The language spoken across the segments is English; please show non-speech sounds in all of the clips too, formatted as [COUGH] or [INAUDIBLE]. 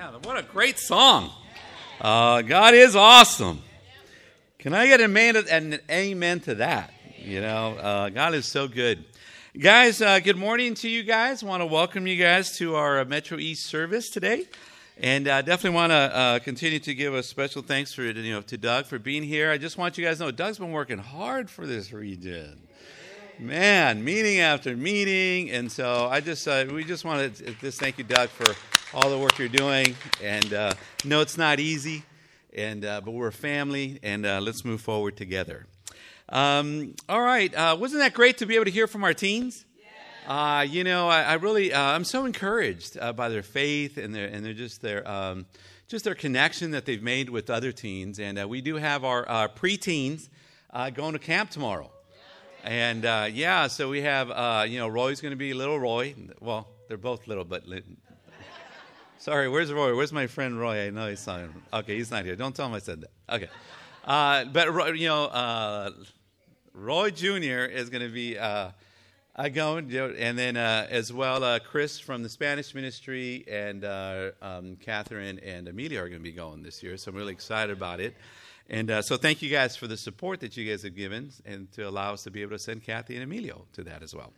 Yeah, what a great song. Uh, God is awesome. Can I get an amen, to that? You know, uh, God is so good. Guys, uh, good morning to you guys. Want to welcome you guys to our Metro East service today. And I uh, definitely want to uh, continue to give a special thanks for you know to Doug for being here. I just want you guys to know Doug's been working hard for this region man, meeting after meeting. And so I just, uh, we just want to just thank you, Doug, for all the work you're doing. And uh, no, it's not easy, and uh, but we're a family, and uh, let's move forward together. Um, all right, uh, wasn't that great to be able to hear from our teens? Uh, you know, I, I really, I'm so encouraged by their faith and their and their just their um, just their connection that they've made with other teens. And we do have our, our preteens going to camp tomorrow. And uh, yeah, so we have, uh, you know, Roy's going to be little Roy. Well, they're both little, but. Sorry, where's Roy? Where's my friend Roy? I know he's not. Okay, he's not here. Don't tell him I said that. Okay. Uh, but, you know, uh, Roy Jr. is going to be uh, going, and then uh, as well, Chris from the Spanish ministry and um, Catherine and Amelia are going to be going this year. So I'm really excited about it. And uh, so thank you guys for the support that you guys have given and to allow us to be able to send Kathy and Emilio to that as well.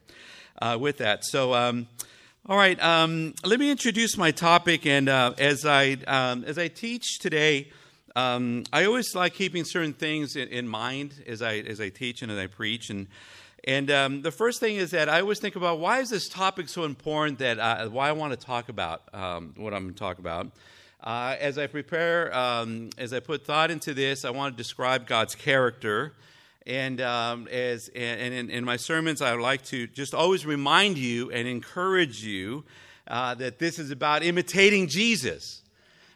Uh, with that, so um, all right, um, let me introduce my topic. And uh, as I um, as I teach today, um, I always like keeping certain things in, in, mind as I as I teach and as I preach. And and um, the first thing is that I always think about why is this topic so important that why I want to talk about um, what I'm going to talk about. Uh, as I prepare, um, as I put thought into this, I want to describe God's character. And um, as and in, in, my sermons, I would like to just always remind you and encourage you uh, that this is about imitating Jesus,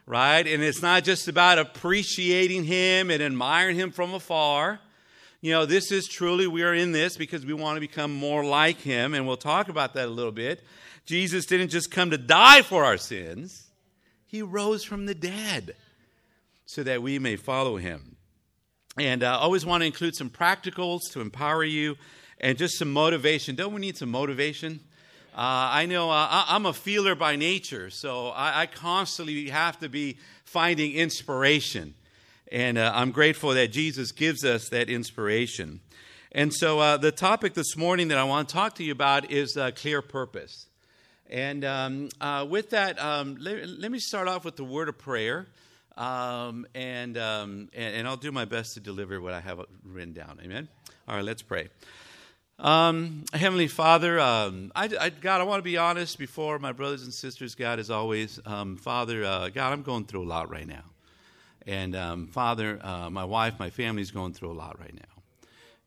right? And it's not just about appreciating Him and admiring Him from afar. You know, this is truly we are in this because we want to become more like Him, and we'll talk about that a little bit. Jesus didn't just come to die for our sins he rose from the dead so that we may follow him. And I uh, always want to include some practicals to empower you and just some motivation. Don't we need some motivation? Uh, I know uh, I'm a feeler by nature, so I, I, constantly have to be finding inspiration. And uh, I'm grateful that Jesus gives us that inspiration. And so uh, the topic this morning that I want to talk to you about is uh, clear purpose. And um, uh, with that, um, let, me start off with the word of prayer. Um, and, um, and, and, I'll do my best to deliver what I have written down. Amen? All right, let's pray. Um, Heavenly Father, um, I, I, God, I want to be honest before my brothers and sisters, God, as always. Father, uh, God, I'm going through a lot right now. And Father, uh, my wife, my family's going through a lot right now.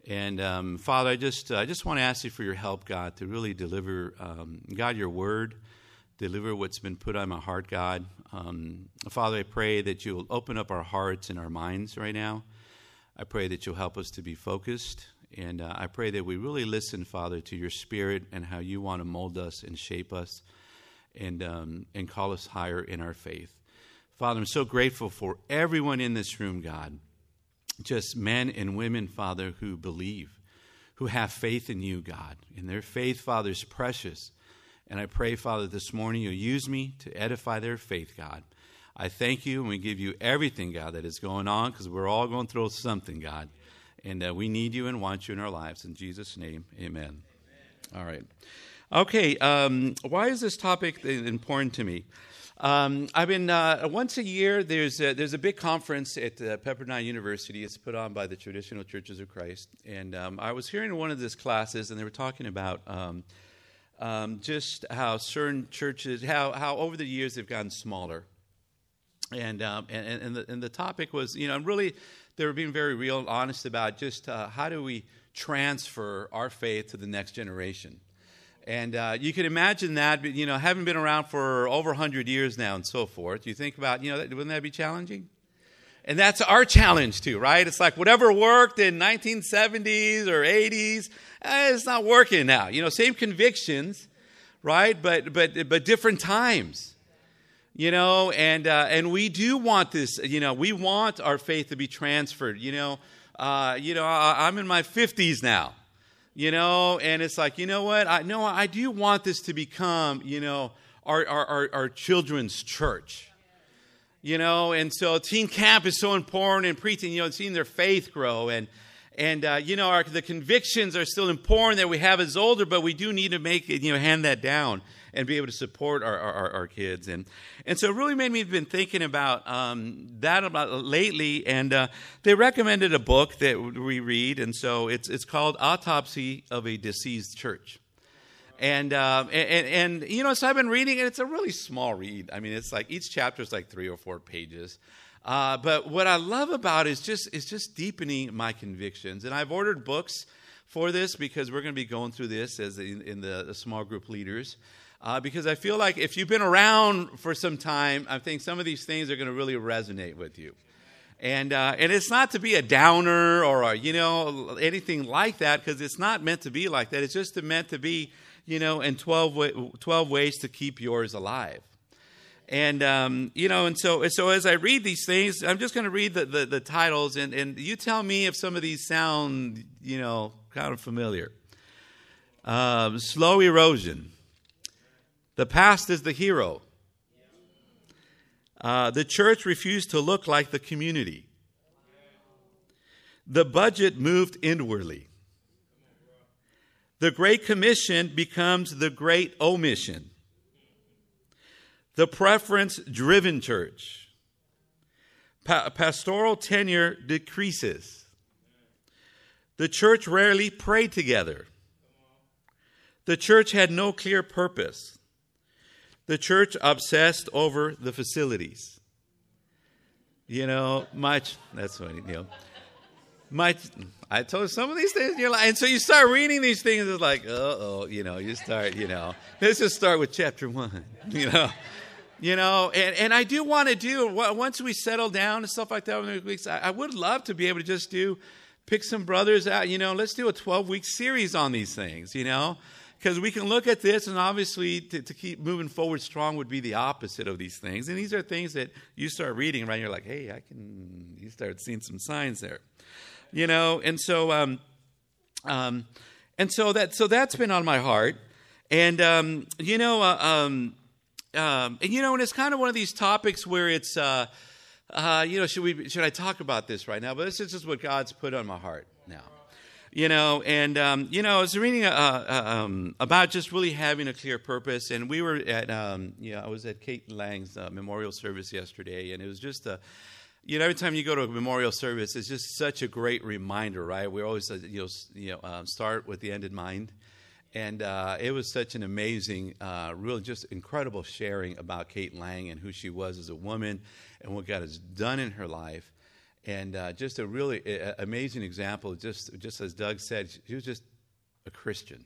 And um, Father, I just, uh, I just want to ask you for your help, God, to really deliver, um, God, your word, deliver what's been put on my heart, God. Um, Father, I pray that you'll open up our hearts and our minds right now. I pray that you'll help us to be focused. And uh, I pray that we really listen, Father, to your spirit and how you want to mold us and shape us and, um, and call us higher in our faith. Father, I'm so grateful for everyone in this room, God just men and women, Father, who believe, who have faith in you, God. And their faith, Father, is precious. And I pray, Father, this morning you'll use me to edify their faith, God. I thank you and we give you everything, God, that is going on because we're all going through something, God. And uh, we need you and want you in our lives. In Jesus' name, amen. amen. All right. Okay, um, why is this topic important to me? Um, I've been uh, once a year. There's a, there's a big conference at uh, Pepperdine University. It's put on by the Traditional Churches of Christ, and um, I was hearing one of these classes, and they were talking about um, um just how certain churches, how how over the years they've gotten smaller, and um, and and the, and the topic was, you know, really they were being very real, and honest about just uh, how do we transfer our faith to the next generation. And uh, you can imagine that, you know, having been around for over 100 years now and so forth, you think about, you know, wouldn't that be challenging? And that's our challenge too, right? It's like whatever worked in 1970s or 80s, eh, it's not working now. You know, same convictions, right? But but but different times. You know, and uh, and we do want this. You know, we want our faith to be transferred. You know, uh, you know, I, I'm in my 50s now you know, and it's like, you know what? I know I do want this to become, you know, our, our, our, our children's church. You know, and so teen camp is so important in preaching, you know, seeing their faith grow and and uh, you know our, the convictions are still important that we have as older, but we do need to make it, you know, hand that down and be able to support our, our, our kids. And, and so it really made me been thinking about um, that about lately. And uh, they recommended a book that we read. And so it's, it's called Autopsy of a Deceased Church. And, uh, and, and, you know, so I've been reading, and it's a really small read. I mean, it's like each chapter is like three or four pages. Uh, but what I love about it is just, is just deepening my convictions. And I've ordered books for this because we're going to be going through this as in, in the, the small group leaders uh, because I feel like if you've been around for some time, I think some of these things are going to really resonate with you. And, uh, and it's not to be a downer or, a, you know, anything like that, because it's not meant to be like that. It's just meant to be, you know, and 12, 12 ways to keep yours alive. And, um, you know, and so, so as I read these things, I'm just going to read the, the, the, titles, and, and you tell me if some of these sound, you know, kind of familiar. Um, slow erosion. The past is the hero. Uh, the church refused to look like the community. The budget moved inwardly. The Great Commission becomes the Great Omission. The preference driven church. Pa- pastoral tenure decreases. The church rarely prayed together. The church had no clear purpose the church obsessed over the facilities. You know, much, that's funny, you know. My I told some of these things in your life. and so you start reading these things, it's like, uh oh, you know, you start, you know, let's just start with chapter one, [LAUGHS] you know. You know, and, and I do want to do once we settle down and stuff like that in weeks. I, I would love to be able to just do pick some brothers out. You know, let's do a twelve week series on these things. You know, because we can look at this, and obviously, to, to, keep moving forward strong would be the opposite of these things. And these are things that you start reading, right? And You're like, hey, I can. You start seeing some signs there, you know. And so, um, um, and so that so that's been on my heart, and um, you know, uh, um, um, and you know, and it's kind of one of these topics where it's. Uh, uh, you know, should we should I talk about this right now? But this is just what God's put on my heart now you know, and um, you know, I was reading uh, uh, um, about just really having a clear purpose, and we were at, um, you know, I was at Kate Lang's uh, memorial service yesterday, and it was just a, you know, every time you go to a memorial service, it's just such a great reminder, right? We always, uh, you know, you know, um, start with the end in mind, and uh, it was such an amazing, uh, really just incredible sharing about Kate Lang and who she was as a woman, and what God has done in her life and uh, just a really amazing example. Just just as Doug said, she was just a Christian,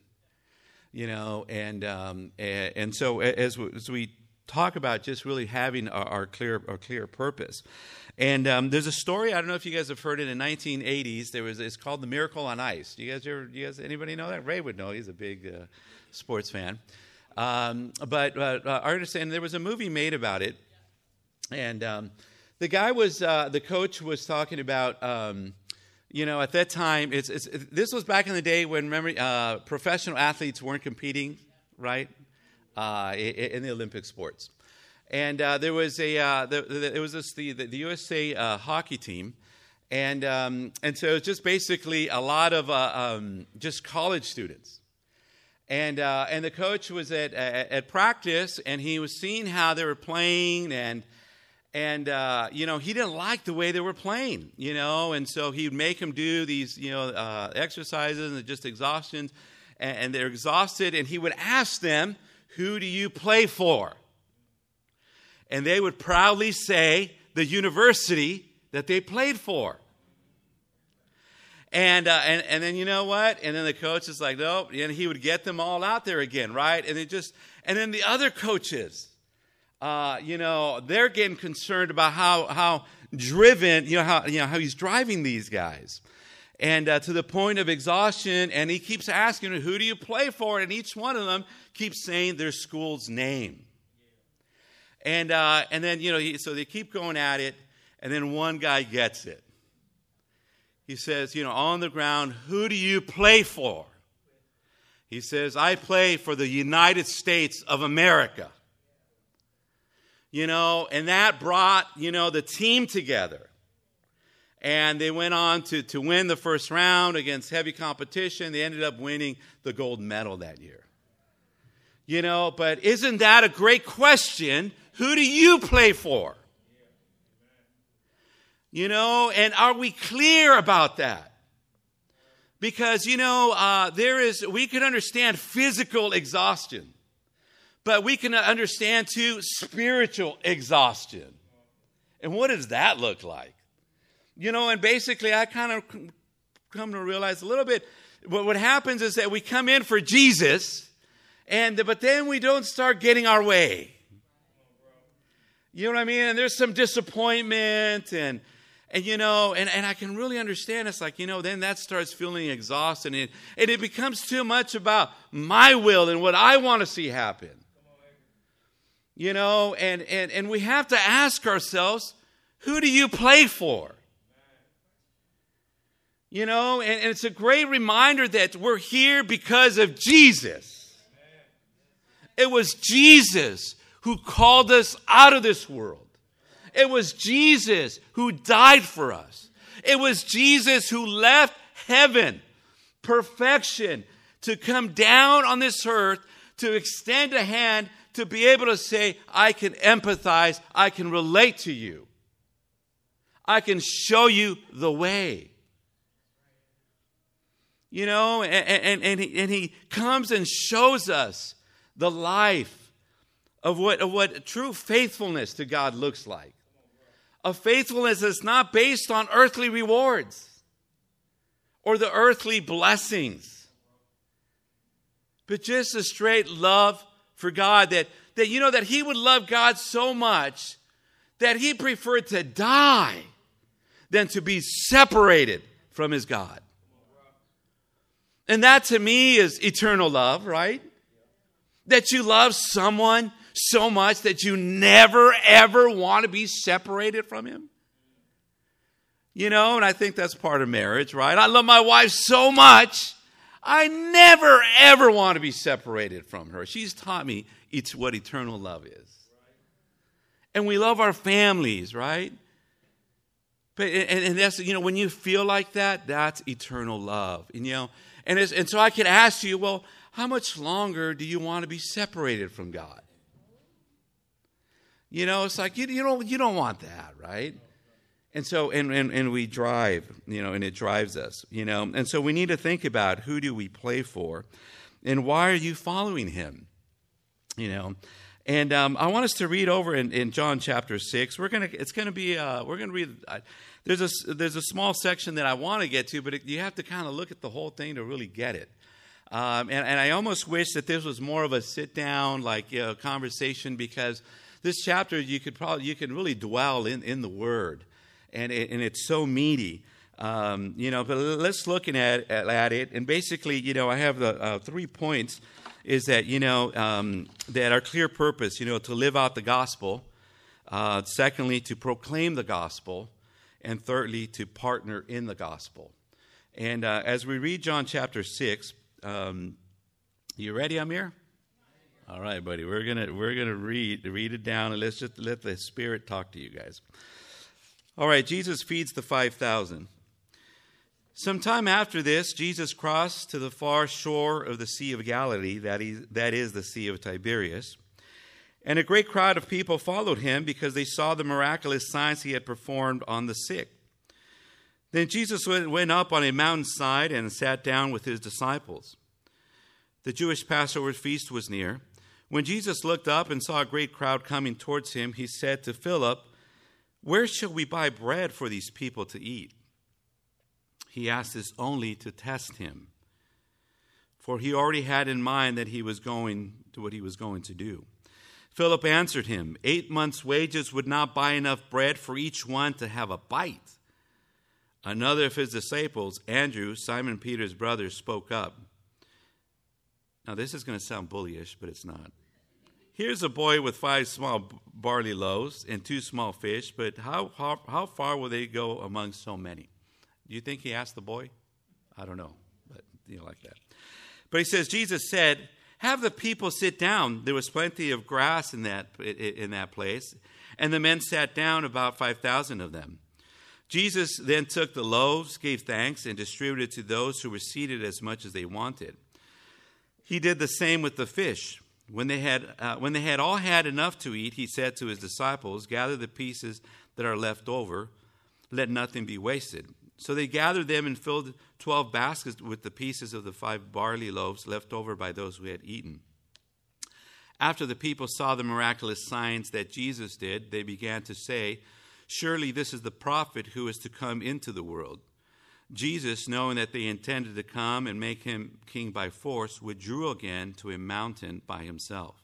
you know. And um, and, and, so as as we talk about just really having our, our clear our clear purpose. And um, there's a story I don't know if you guys have heard it in 1980s. There was it's called the Miracle on Ice. Do you guys ever you guys anybody know that? Ray would know. He's a big uh, sports fan. Um, but uh, I understand there was a movie made about it, and um, the guy was uh, the coach was talking about um, you know at that time it's, it's, this was back in the day when remember uh, professional athletes weren't competing right uh, in, the olympic sports. And uh, there was a uh, the, the, it was this, the, the usa uh, hockey team. And um, and so it was just basically a lot of um, just college students. And and the coach was at, at at practice and he was seeing how they were playing and and uh, you know he didn't like the way they were playing you know? And so he'd make them do these you know uh, exercises and just exhaustion and, and, they're exhausted and he would ask them who do you play for and they would proudly say the university that they played for and, uh, and, and then you know what? And then the coach is like, nope. And he would get them all out there again, right? And it just, and then the other coaches, uh, you know, they're getting concerned about how, how driven, you know, how, you know, how he's driving these guys. And uh, to the point of exhaustion, and he keeps asking, who do you play for? And each one of them keeps saying their school's name. And, uh, and then, you know, he, so they keep going at it, and then one guy gets it. He says, you know, on the ground, who do you play for? He says, I play for the United States of America. you know, and that brought, you know, the team together. And they went on to, to win the first round against heavy competition. They ended up winning the gold medal that year. You know, but isn't that a great question? Who do you play for? You know, and are we clear about that? Because, you know, uh, there is, we can understand physical exhaustion, but we can understand too spiritual exhaustion. And what does that look like? You know, and basically, I kind of come to realize a little bit what, what happens is that we come in for Jesus, and but then we don't start getting our way. You know what I mean? And there's some disappointment and and you know, and, and I can really understand it's like, you know, then that starts feeling exhausted and it, and it becomes too much about my will and what I want to see happen. You know, and, and, and we have to ask ourselves, who do you play for? You know, and, and it's a great reminder that we're here because of Jesus. It was Jesus who called us out of this world. It was Jesus who died for us. It was Jesus who left heaven, perfection, to come down on this earth to extend a hand to be able to say, I can empathize, I can relate to you, I can show you the way. You know, and, and, and, he, and he comes and shows us the life of what, of what true faithfulness to God looks like a faithfulness that's not based on earthly rewards or the earthly blessings, but just a straight love for God that, that you know that he would love God so much that he preferred to die than to be separated from his God. And that to me is eternal love, right? That you love someone so much that you never, ever want to be separated from him? You know, and I think that's part of marriage, right? I love my wife so much, I never, ever want to be separated from her. She's taught me it's what eternal love is. And we love our families, right? But, and, and that's, you know, when you feel like that, that's eternal love. And, you know, and, and so I could ask you, well, how much longer do you want to be separated from God? You know, it's like you, you don't you don't want that, right? And so and, and and we drive, you know, and it drives us, you know. And so we need to think about who do we play for and why are you following him? You know. And um, I want us to read over in, in John chapter six. We're gonna. It's gonna be. Uh, we're gonna read. Uh, there's a there's a small section that I want to get to, but it, you have to kind of look at the whole thing to really get it. Um, and, and I almost wish that this was more of a sit down, like you know, conversation, because this chapter you could probably you can really dwell in, in the word and, it, and it's so meaty um, you know but let's look at, at it and basically you know i have the uh, three points is that you know um, that our clear purpose you know to live out the gospel uh, secondly to proclaim the gospel and thirdly to partner in the gospel and uh, as we read john chapter 6 um, you ready amir all right, buddy. We're gonna we're gonna read read it down and let's just let the Spirit talk to you guys. All right, Jesus feeds the five thousand. Some time after this, Jesus crossed to the far shore of the Sea of Galilee, that is, that is the Sea of Tiberias. And a great crowd of people followed him because they saw the miraculous signs he had performed on the sick. Then Jesus went up on a mountainside and sat down with his disciples. The Jewish Passover feast was near. When Jesus looked up and saw a great crowd coming towards him, he said to Philip, Where shall we buy bread for these people to eat? He asked this only to test him, for he already had in mind that he was going to what he was going to do. Philip answered him, Eight months' wages would not buy enough bread for each one to have a bite. Another of his disciples, Andrew, Simon Peter's brother, spoke up. Now, this is going to sound bullyish, but it's not. Here's a boy with five small barley loaves and two small fish, but how, how, how far will they go among so many? Do you think he asked the boy? I don't know, but you know, like that. But he says, Jesus said, Have the people sit down. There was plenty of grass in that, in that place. And the men sat down, about 5,000 of them. Jesus then took the loaves, gave thanks, and distributed to those who were seated as much as they wanted. He did the same with the fish. When they, had, uh, when they had all had enough to eat, he said to his disciples, Gather the pieces that are left over, let nothing be wasted. So they gathered them and filled twelve baskets with the pieces of the five barley loaves left over by those who had eaten. After the people saw the miraculous signs that Jesus did, they began to say, Surely this is the prophet who is to come into the world. Jesus, knowing that they intended to come and make him king by force, withdrew again to a mountain by himself.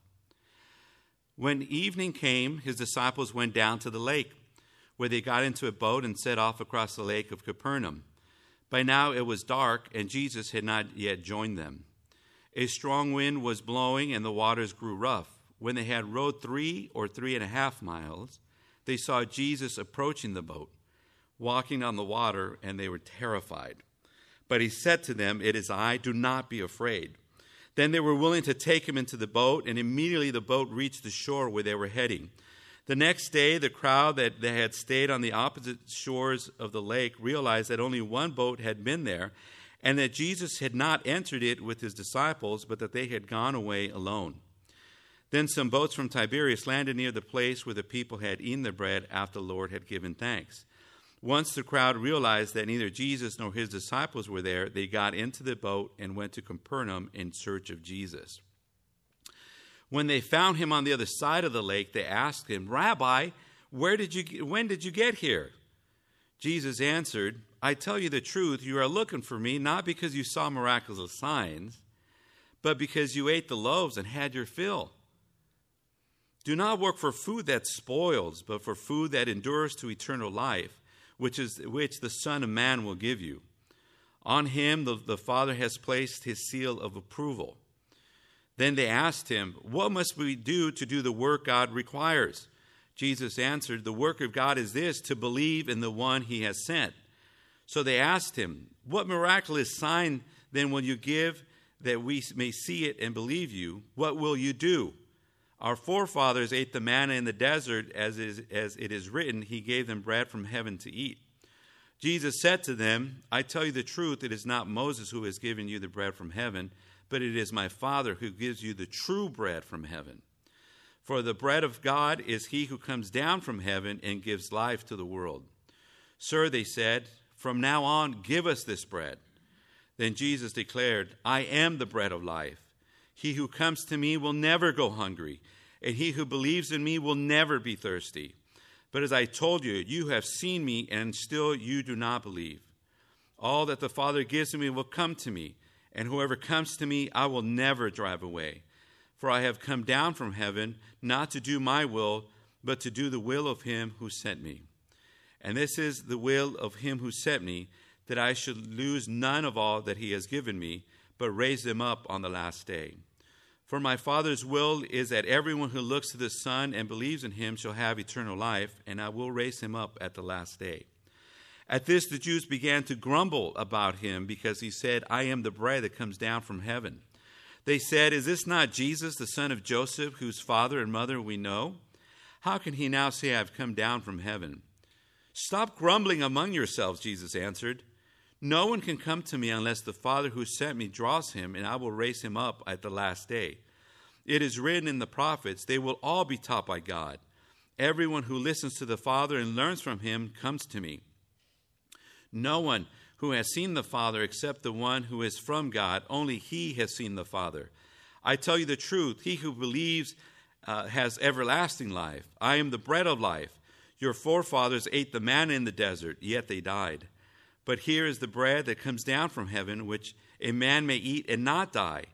When evening came, his disciples went down to the lake, where they got into a boat and set off across the lake of Capernaum. By now it was dark, and Jesus had not yet joined them. A strong wind was blowing, and the waters grew rough. When they had rowed three or three and a half miles, they saw Jesus approaching the boat walking on the water, and they were terrified. But he said to them, It is I, do not be afraid. Then they were willing to take him into the boat, and immediately the boat reached the shore where they were heading. The next day, the crowd that had stayed on the opposite shores of the lake realized that only one boat had been there, and that Jesus had not entered it with his disciples, but that they had gone away alone. Then some boats from Tiberias landed near the place where the people had eaten the bread after the Lord had given thanks. Once the crowd realized that neither Jesus nor his disciples were there, they got into the boat and went to Capernaum in search of Jesus. When they found him on the other side of the lake, they asked him, Rabbi, where did you, when did you get here? Jesus answered, I tell you the truth, you are looking for me not because you saw miraculous signs, but because you ate the loaves and had your fill. Do not work for food that spoils, but for food that endures to eternal life which is which the Son of Man will give you. On him the, the Father has placed his seal of approval. Then they asked him, What must we do to do the work God requires? Jesus answered, The work of God is this, to believe in the one he has sent. So they asked him, What miraculous sign then will you give that we may see it and believe you? What will you do? Our forefathers ate the manna in the desert, as, is, as it is written, He gave them bread from heaven to eat. Jesus said to them, I tell you the truth, it is not Moses who has given you the bread from heaven, but it is my Father who gives you the true bread from heaven. For the bread of God is he who comes down from heaven and gives life to the world. Sir, they said, from now on, give us this bread. Then Jesus declared, I am the bread of life. He who comes to me will never go hungry, and he who believes in me will never be thirsty. But as I told you, you have seen me, and still you do not believe. All that the Father gives me will come to me, and whoever comes to me, I will never drive away. For I have come down from heaven not to do my will, but to do the will of him who sent me. And this is the will of him who sent me, that I should lose none of all that he has given me, but raise them up on the last day. For my Father's will is that everyone who looks to the Son and believes in him shall have eternal life, and I will raise him up at the last day. At this, the Jews began to grumble about him because he said, I am the bread that comes down from heaven. They said, Is this not Jesus, the son of Joseph, whose father and mother we know? How can he now say, I have come down from heaven? Stop grumbling among yourselves, Jesus answered. No one can come to me unless the Father who sent me draws him, and I will raise him up at the last day. It is written in the prophets, they will all be taught by God. Everyone who listens to the Father and learns from him comes to me. No one who has seen the Father except the one who is from God, only he has seen the Father. I tell you the truth, he who believes uh, has everlasting life. I am the bread of life. Your forefathers ate the manna in the desert, yet they died. But here is the bread that comes down from heaven, which a man may eat and not die.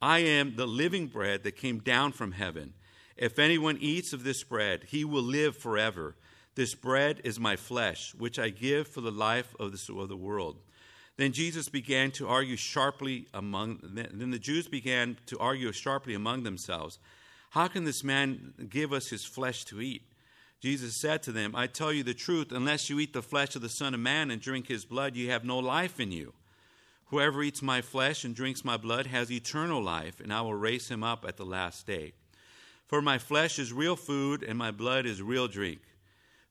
I am the living bread that came down from heaven. If anyone eats of this bread, he will live forever. This bread is my flesh, which I give for the life of, of the world. Then Jesus began to argue sharply among then the Jews began to argue sharply among themselves. How can this man give us his flesh to eat? Jesus said to them, I tell you the truth, unless you eat the flesh of the Son of Man and drink his blood, you have no life in you. Whoever eats my flesh and drinks my blood has eternal life, and I will raise him up at the last day. For my flesh is real food, and my blood is real drink.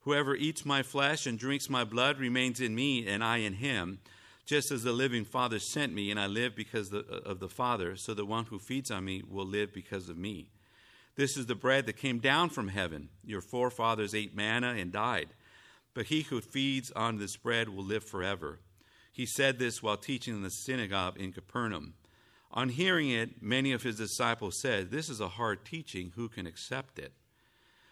Whoever eats my flesh and drinks my blood remains in me, and I in him. Just as the living Father sent me, and I live because of the Father, so the one who feeds on me will live because of me. This is the bread that came down from heaven. Your forefathers ate manna and died, but he who feeds on this bread will live forever. He said this while teaching in the synagogue in Capernaum. On hearing it, many of his disciples said, This is a hard teaching. Who can accept it?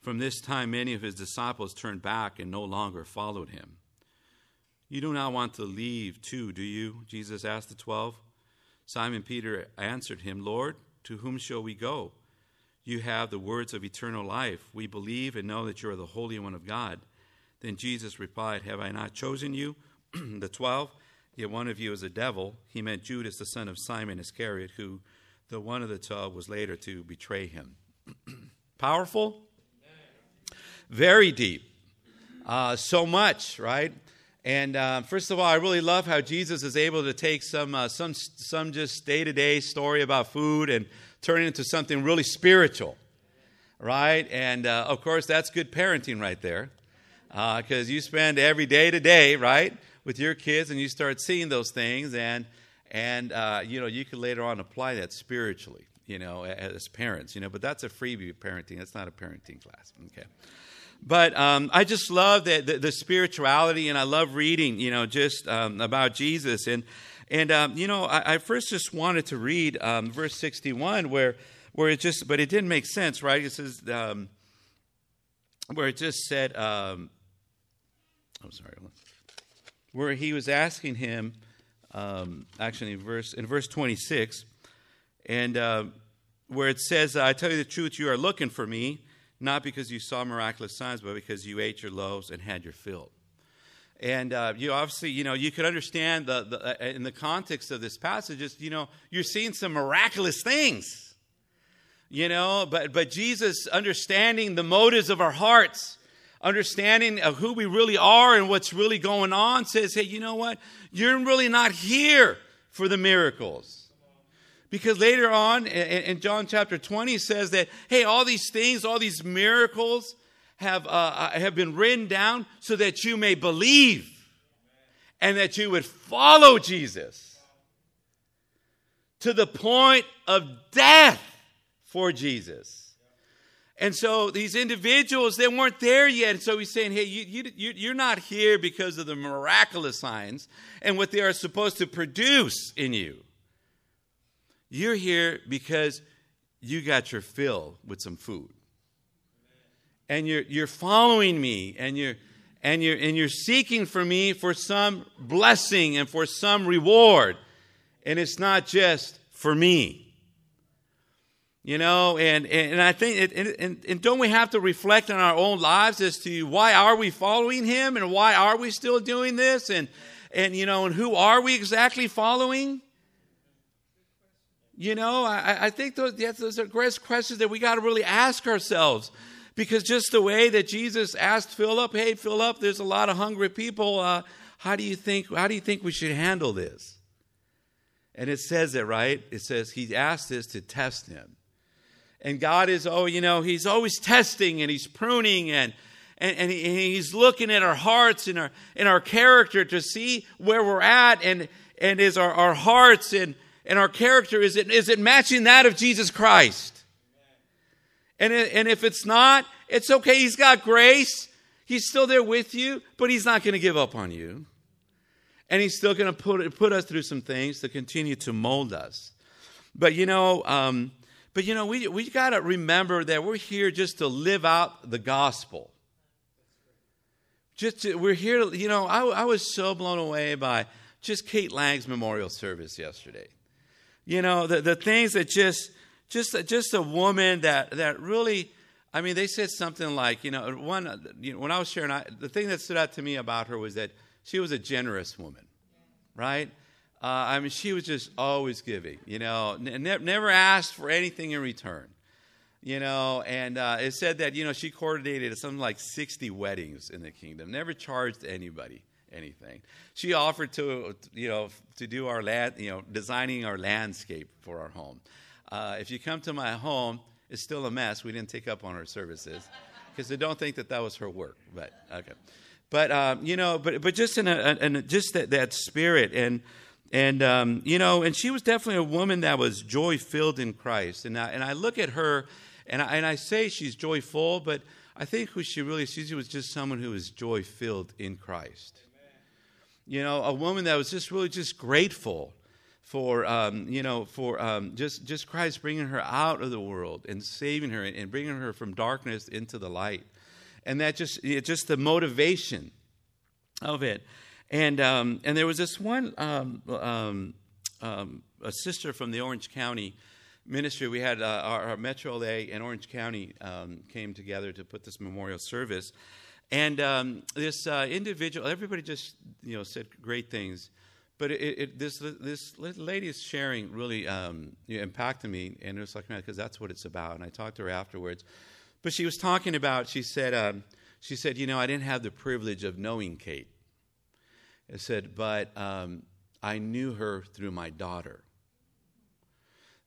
From this time, many of his disciples turned back and no longer followed him. You do not want to leave, too, do you? Jesus asked the twelve. Simon Peter answered him, Lord, to whom shall we go? You have the words of eternal life. We believe and know that you are the Holy One of God. Then Jesus replied, Have I not chosen you, [CLEARS THROAT] the twelve? Yet one of you is a devil. He meant Judas, the son of Simon Iscariot, who, the one of the twelve, was later to betray him. [CLEARS THROAT] Powerful? Very deep. Uh, so much, right? And uh, first of all, I really love how Jesus is able to take some, uh, some, some just day to day story about food and turn it into something really spiritual, right? And uh, of course, that's good parenting right there because uh, you spend every day to day, right, with your kids, and you start seeing those things, and and uh, you know you can later on apply that spiritually, you know, as parents, you know. But that's a freebie parenting. That's not a parenting class, okay. But um, I just love the, the, the, spirituality, and I love reading, you know, just um, about Jesus. And and um, you know, I, I, first just wanted to read um, verse sixty-one, where where it just, but it didn't make sense, right? It says um, where it just said, um, I'm sorry, where he was asking him, um, actually, in verse in verse 26, and uh, where it says, "I tell you the truth, you are looking for me, not because you saw miraculous signs, but because you ate your loaves and had your fill." And uh, you obviously, you know, you could understand the, the uh, in the context of this passage, just you know, you're seeing some miraculous things, you know, but but Jesus understanding the motives of our hearts understanding of who we really are and what's really going on says, hey, you know what? You're really not here for the miracles. Because later on in John chapter 20 says that, hey, all these things, all these miracles have, uh, uh, have been written down so that you may believe and that you would follow Jesus to the point of death for Jesus. And so these individuals, they weren't there yet. And so he's saying, hey, you, you, you're not here because of the miraculous signs and what they are supposed to produce in you. You're here because you got your fill with some food. And you're, you're following me and you're, and, you're, and you're seeking for me for some blessing and for some reward. And it's not just for me. You know, and, and I think, and, and, and don't we have to reflect on our own lives as to why are we following him and why are we still doing this? And, and you know, and who are we exactly following? You know, I, I think those, yes, those are great questions that we got to really ask ourselves. Because just the way that Jesus asked Philip, hey, Philip, there's a lot of hungry people. Uh, how do you think, how do you think we should handle this? And it says it, right? It says he asked this to test him. And God is, oh, you know, He's always testing and He's pruning and, and, and, he, and He's looking at our hearts and our, and our character to see where we're at. And, and is our, our hearts and, and our character, is it, is it matching that of Jesus Christ? And, and if it's not, it's okay. He's got grace. He's still there with you, but He's not going to give up on you. And He's still going to put, put us through some things to continue to mold us. But you know, um, but you know, we, we got to remember that we're here just to live out the gospel. Just to, we're here to, you know, I, I was so blown away by just Kate Lang's memorial service yesterday. You know, the, the things that just, just, just a woman that, that really, I mean, they said something like, you know, one, you know, when I was sharing, I, the thing that stood out to me about her was that she was a generous woman, right? Uh, I mean, she was just always giving, you know, ne- never asked for anything in return, you know. And uh, it said that, you know, she coordinated something like 60 weddings in the kingdom, never charged anybody anything. She offered to, you know, to do our land, you know, designing our landscape for our home. Uh, if you come to my home, it's still a mess. We didn't take up on her services because I don't think that that was her work. But okay, but um, you know, but but just in a, in just that, that spirit and and um, you know, and she was definitely a woman that was joy filled in Christ. And I, and I look at her, and I, and I say she's joyful, but I think who she really she was just someone who was joy filled in Christ. You know, a woman that was just really just grateful for um, you know for um, just just Christ bringing her out of the world and saving her and, bringing her from darkness into the light, and that just it, just the motivation of it. And, um, and there was this one um, um, um, a sister from the Orange County ministry. We had uh, our, our, Metro LA and Orange County came together to put this memorial service. And um, this uh, individual, everybody just you know said great things, but it, it, this this lady's sharing really um, impacted me, and it was like because that's what it's about. And I talked to her afterwards, but she was talking about. She said um, she said you know I didn't have the privilege of knowing Kate. I said, but um, I knew her through my daughter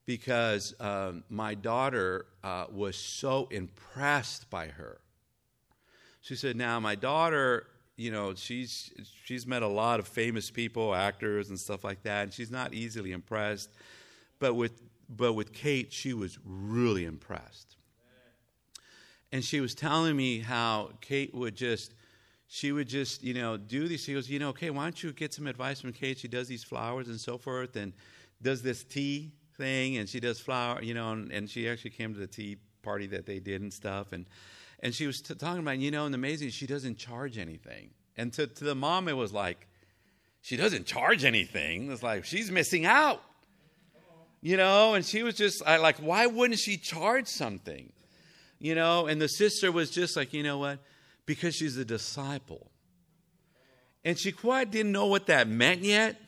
because um, my daughter uh, was so impressed by her. She said, "Now my daughter, you know, she's she's met a lot of famous people, actors and stuff like that, and she's not easily impressed. But with but with Kate, she was really impressed. And she was telling me how Kate would just she would just, you know, do these. She goes, you know, okay, why don't you get some advice from Kate? She does these flowers and so forth, and does this tea thing, and she does flower, you know, and, and she actually came to the tea party that they did and stuff, and and she was t- talking about, you know, and amazing, she doesn't charge anything. And to to the mom, it was like, she doesn't charge anything. It's like she's missing out, you know. And she was just I, like, why wouldn't she charge something, you know? And the sister was just like, you know what? because she's a disciple. And she quite didn't know what that meant yet,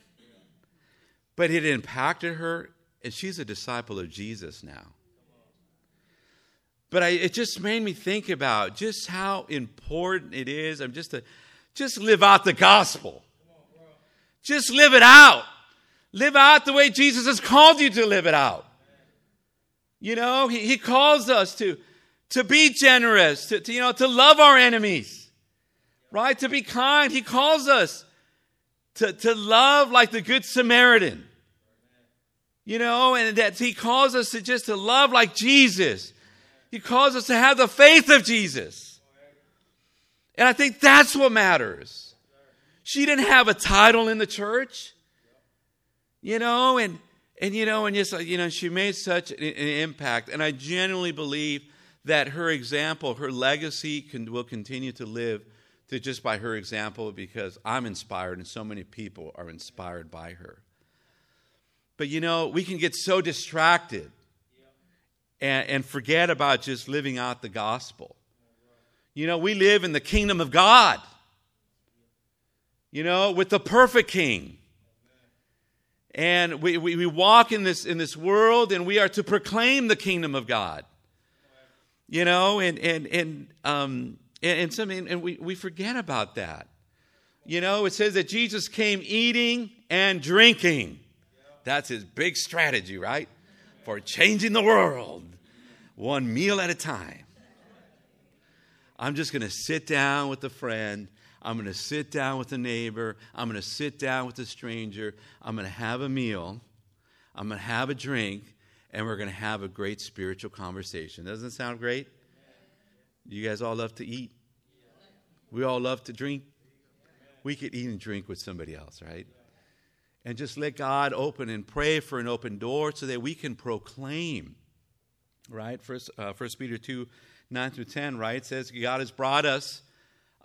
but it impacted her, and she's a disciple of Jesus now. But I, it just made me think about just how important it is. I'm just to just live out the gospel. Just live it out. Live out the way Jesus has called you to live it out. You know, he, he calls us to to be generous, to, to, you know, to love our enemies, right? To be kind. He calls us to, to love like the Good Samaritan. You know, and that he calls us to just to love like Jesus. He calls us to have the faith of Jesus. And I think that's what matters. She didn't have a title in the church. You know, and and you know, and just uh, you know, she made such an, an impact. And I genuinely believe that her example, her legacy can, will continue to live to just by her example because I'm inspired and so many people are inspired by her. But you know, we can get so distracted and, and forget about just living out the gospel. You know, we live in the kingdom of God, you know, with the perfect king. And we, we, we walk in this, in this world and we are to proclaim the kingdom of God you know, and and and um and, and something and we, we forget about that. You know, it says that Jesus came eating and drinking. That's his big strategy, right? For changing the world one meal at a time. I'm just going to sit down with a friend. I'm going to sit down with a neighbor. I'm going to sit down with a stranger. I'm going to have a meal. I'm going to have a drink and we're going to have a great spiritual conversation. Doesn't it sound great? You guys all love to eat. We all love to drink. We could eat and drink with somebody else, right? And just let God open and pray for an open door so that we can proclaim, right? First, uh, First Peter 2 9 through 10, right? says, God has brought us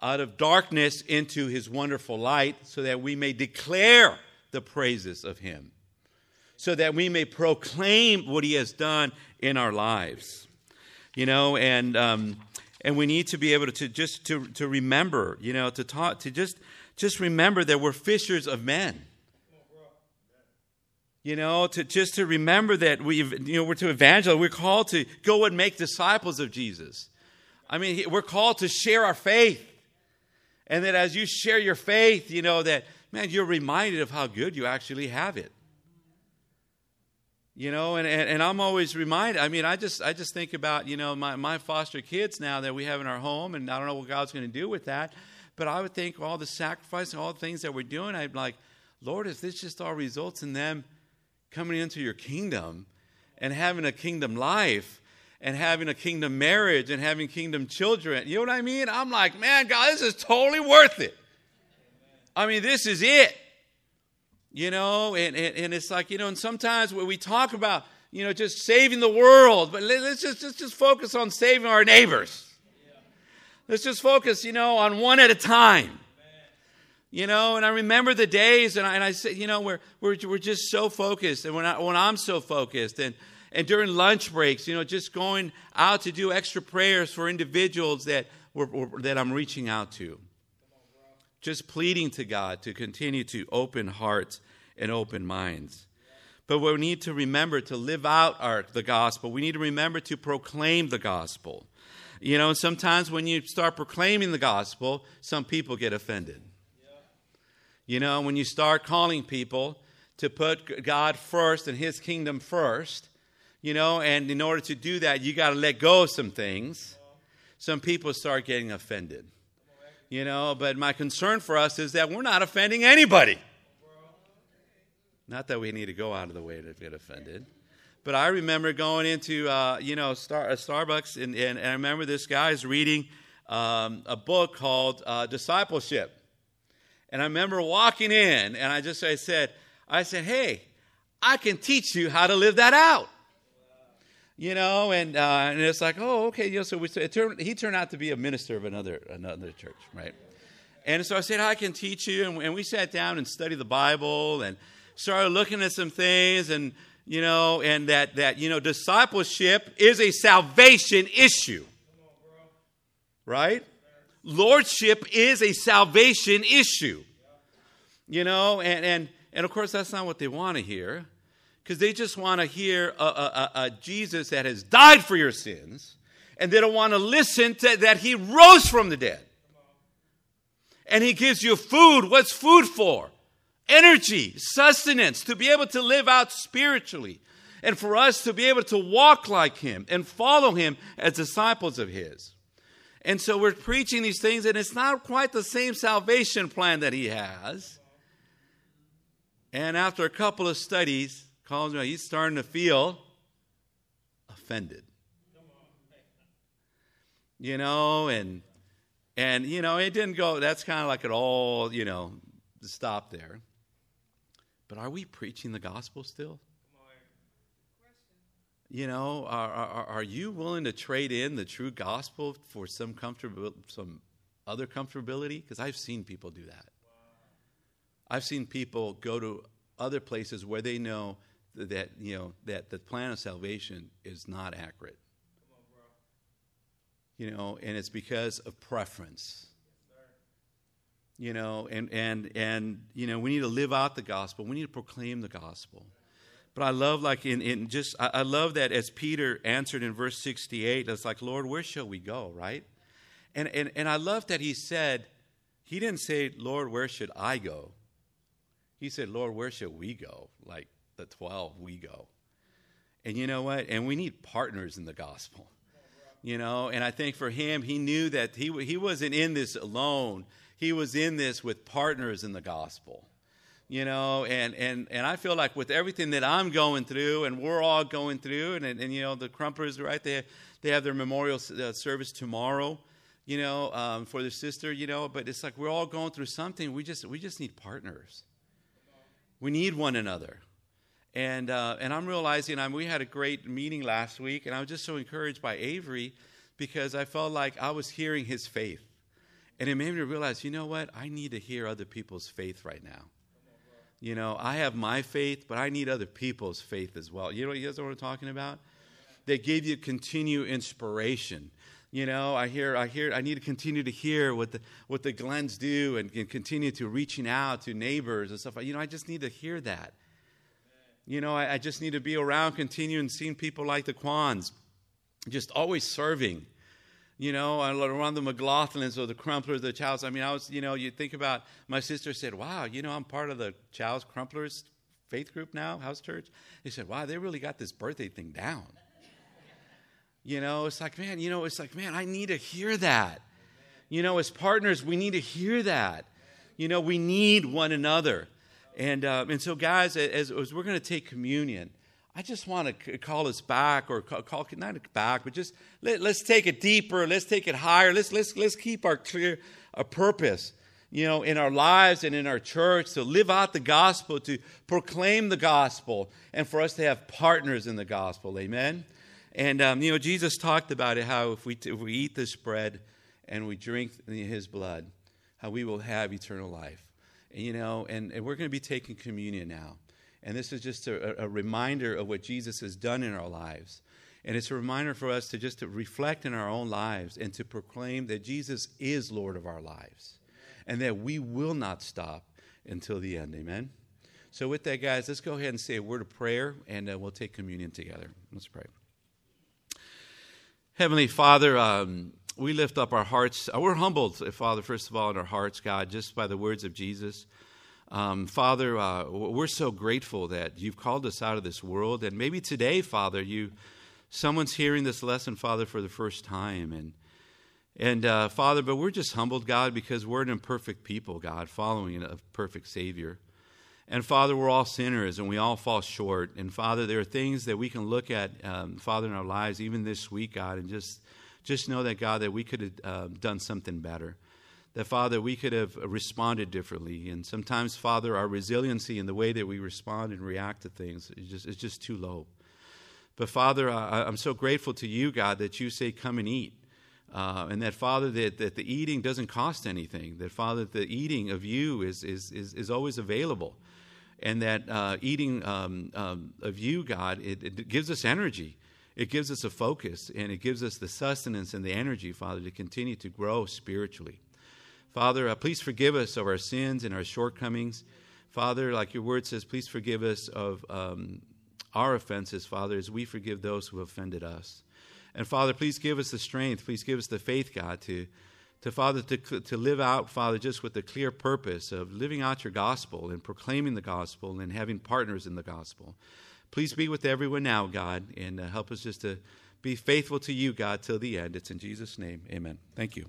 out of darkness into his wonderful light so that we may declare the praises of him so that we may proclaim what he has done in our lives. You know, and um, and we need to be able to, just to, to remember, you know, to talk to just just remember that we're fishers of men. You know, to just to remember that we, you know, we're to evangelize. We're called to go and make disciples of Jesus. I mean, we're called to share our faith, and that as you share your faith, you know that man, you're reminded of how good you actually have it. You know, and, and, and, I'm always reminded. I mean, I just I just think about you know my, my foster kids now that we have in our home, and I don't know what God's going to do with that. But I would think all the sacrifice and all the things that we're doing, I'd be like, Lord, if this just all results in them coming into your kingdom and having a kingdom life and having a kingdom marriage and having kingdom children, you know what I mean? I'm like, man, God, this is totally worth it. I mean, this is it. You know, and, and, and it's like, you know, and sometimes when we talk about, you know, just saving the world, but let's just, just, just focus on saving our neighbors. Let's just focus, you know, on one at a time. You know, and I remember the days, and I, and I said, you know, we're, we're, we're just so focused, and when, I, when I'm so focused, and, and during lunch breaks, you know, just going out to do extra prayers for individuals that, we're, that I'm reaching out to just pleading to God to continue to open hearts and open minds. But we need to remember to live out our, the gospel. We need to remember to proclaim the gospel. You know, sometimes when you start proclaiming the gospel, some people get offended. You know, when you start calling people to put God first and his kingdom first, you know, and in order to do that, you got to let go of some things. Some people start getting offended you know, but my concern for us is that we're not offending anybody. Not that we need to go out of the way to get offended. But I remember going into, uh, you know, Star, uh, Starbucks, and, and, and, I remember this guy's reading um, a book called uh, Discipleship. And I remember walking in, and I just I said, I said, hey, I can teach you how to live that out you know, and uh, and it's like, oh, okay, you know. So we, turned, he turned out to be a minister of another another church, right? And so I said, I can teach you, and, and we sat down and studied the Bible and started looking at some things, and you know, and that that you know, discipleship is a salvation issue, right? Lordship is a salvation issue, you know, and and and of course that's not what they want to hear because they just want to hear a, a, a, Jesus that has died for your sins, and they don't want to listen to that he rose from the dead. And he gives you food. What's food for? Energy, sustenance, to be able to live out spiritually, and for us to be able to walk like him and follow him as disciples of his. And so we're preaching these things, and it's not quite the same salvation plan that he has. And after a couple of studies, calls me, he's starting to feel offended. You know, and and you know, it didn't go that's kind of like it all, you know, stop there. But are we preaching the gospel still? You know, are, are, are you willing to trade in the true gospel for some comfortable, some other comfortability? Because I've seen people do that. I've seen people go to other places where they know that you know that the plan of salvation is not accurate. On, you know, and it's because of preference. You know, and and and you know, we need to live out the gospel. We need to proclaim the gospel. But I love, like in, in just, I, I love that as Peter answered in verse 68, it's like, Lord, where shall we go, right? And, and, and I love that he said, he didn't say, Lord, where should I go? He said, Lord, where should we go? Like, the 12 we go. And you know what? And we need partners in the gospel. You know, and I think for him, he knew that he, he wasn't in this alone. He was in this with partners in the gospel. You know, and, and, and I feel like with everything that I'm going through and we're all going through, and, and, and you know, the Crumplers, right, they, they have their memorial uh, service tomorrow, you know, um, for their sister, you know, but it's like we're all going through something. We just, we just need partners. We need one another. And, uh, and I'm realizing I'm, we had a great meeting last week, and I was just so encouraged by Avery because I felt like I was hearing his faith. And it made me realize, you know what? I need to hear other people's faith right now. You know, I have my faith, but I need other people's faith as well. You know, you guys know what I'm talking about? They give you continued inspiration. You know, I hear, I hear, I need to continue to hear what the what the Glens do, and, and continue to reaching out to neighbors and stuff. You know, I just need to hear that. You know, I, I just need to be around, continuing seeing people like the Kwans, just always serving you know, around the McLaughlins or the Crumplers, the Chows. I mean, I was, you know, you think about my sister said, wow, you know, I'm part of the Chows Crumplers faith group now, house church. They said, wow, they really got this birthday thing down. You know, it's like, man, you know, it's like, man, I need to hear that. You know, as partners, we need to hear that. You know, we need one another. And, uh, and so, guys, as, as we're going to take communion, I just want to call us back, or call, call not back, but just let, us take it deeper. Let's take it higher. Let's let's let's keep our clear a purpose, you know, in our lives and in our church to live out the gospel, to proclaim the gospel, and for us to have partners in the gospel. Amen. And um, you know, Jesus talked about it how if we if we eat this bread and we drink His blood, how we will have eternal life. And, you know, and, and we're going to be taking communion now. And this is just a, a, reminder of what Jesus has done in our lives. And it's a reminder for us to just to reflect in our own lives and to proclaim that Jesus is Lord of our lives and that we will not stop until the end. Amen. So, with that, guys, let's go ahead and say a word of prayer and uh, we'll take communion together. Let's pray. Heavenly Father, um, we lift up our hearts. We're humbled, Father, first of all, in our hearts, God, just by the words of Jesus. Um, Father, uh, we're so grateful that you've called us out of this world, and maybe today, Father, you someone's hearing this lesson, Father, for the first time, and and uh, Father, but we're just humbled, God, because we're an imperfect people, God, following a perfect Savior. And Father, we're all sinners and we all fall short. And Father, there are things that we can look at, um, Father, in our lives, even this week, God, and just just know that God, that we could have uh, done something better that, Father, we could have responded differently. And sometimes, Father, our resiliency and the way that we respond and react to things is just, is just too low. But, Father, I, am so grateful to you, God, that you say, come and eat. Uh, and that, Father, that, that the eating doesn't cost anything. That, Father, the eating of you is, is, is, is always available. And that uh, eating um, um, of you, God, it, it gives us energy. It gives us a focus and it gives us the sustenance and the energy, Father, to continue to grow spiritually. Father, uh, please forgive us of our sins and our shortcomings. Father, like your word says, please forgive us of um, our offenses, Father, as we forgive those who offended us. And Father, please give us the strength, please give us the faith, God, to, to Father, to, to live out, Father, just with the clear purpose of living out your gospel and proclaiming the gospel and having partners in the gospel. Please be with everyone now, God, and uh, help us just to be faithful to you, God, till the end. It's in Jesus' name. Amen. Thank you.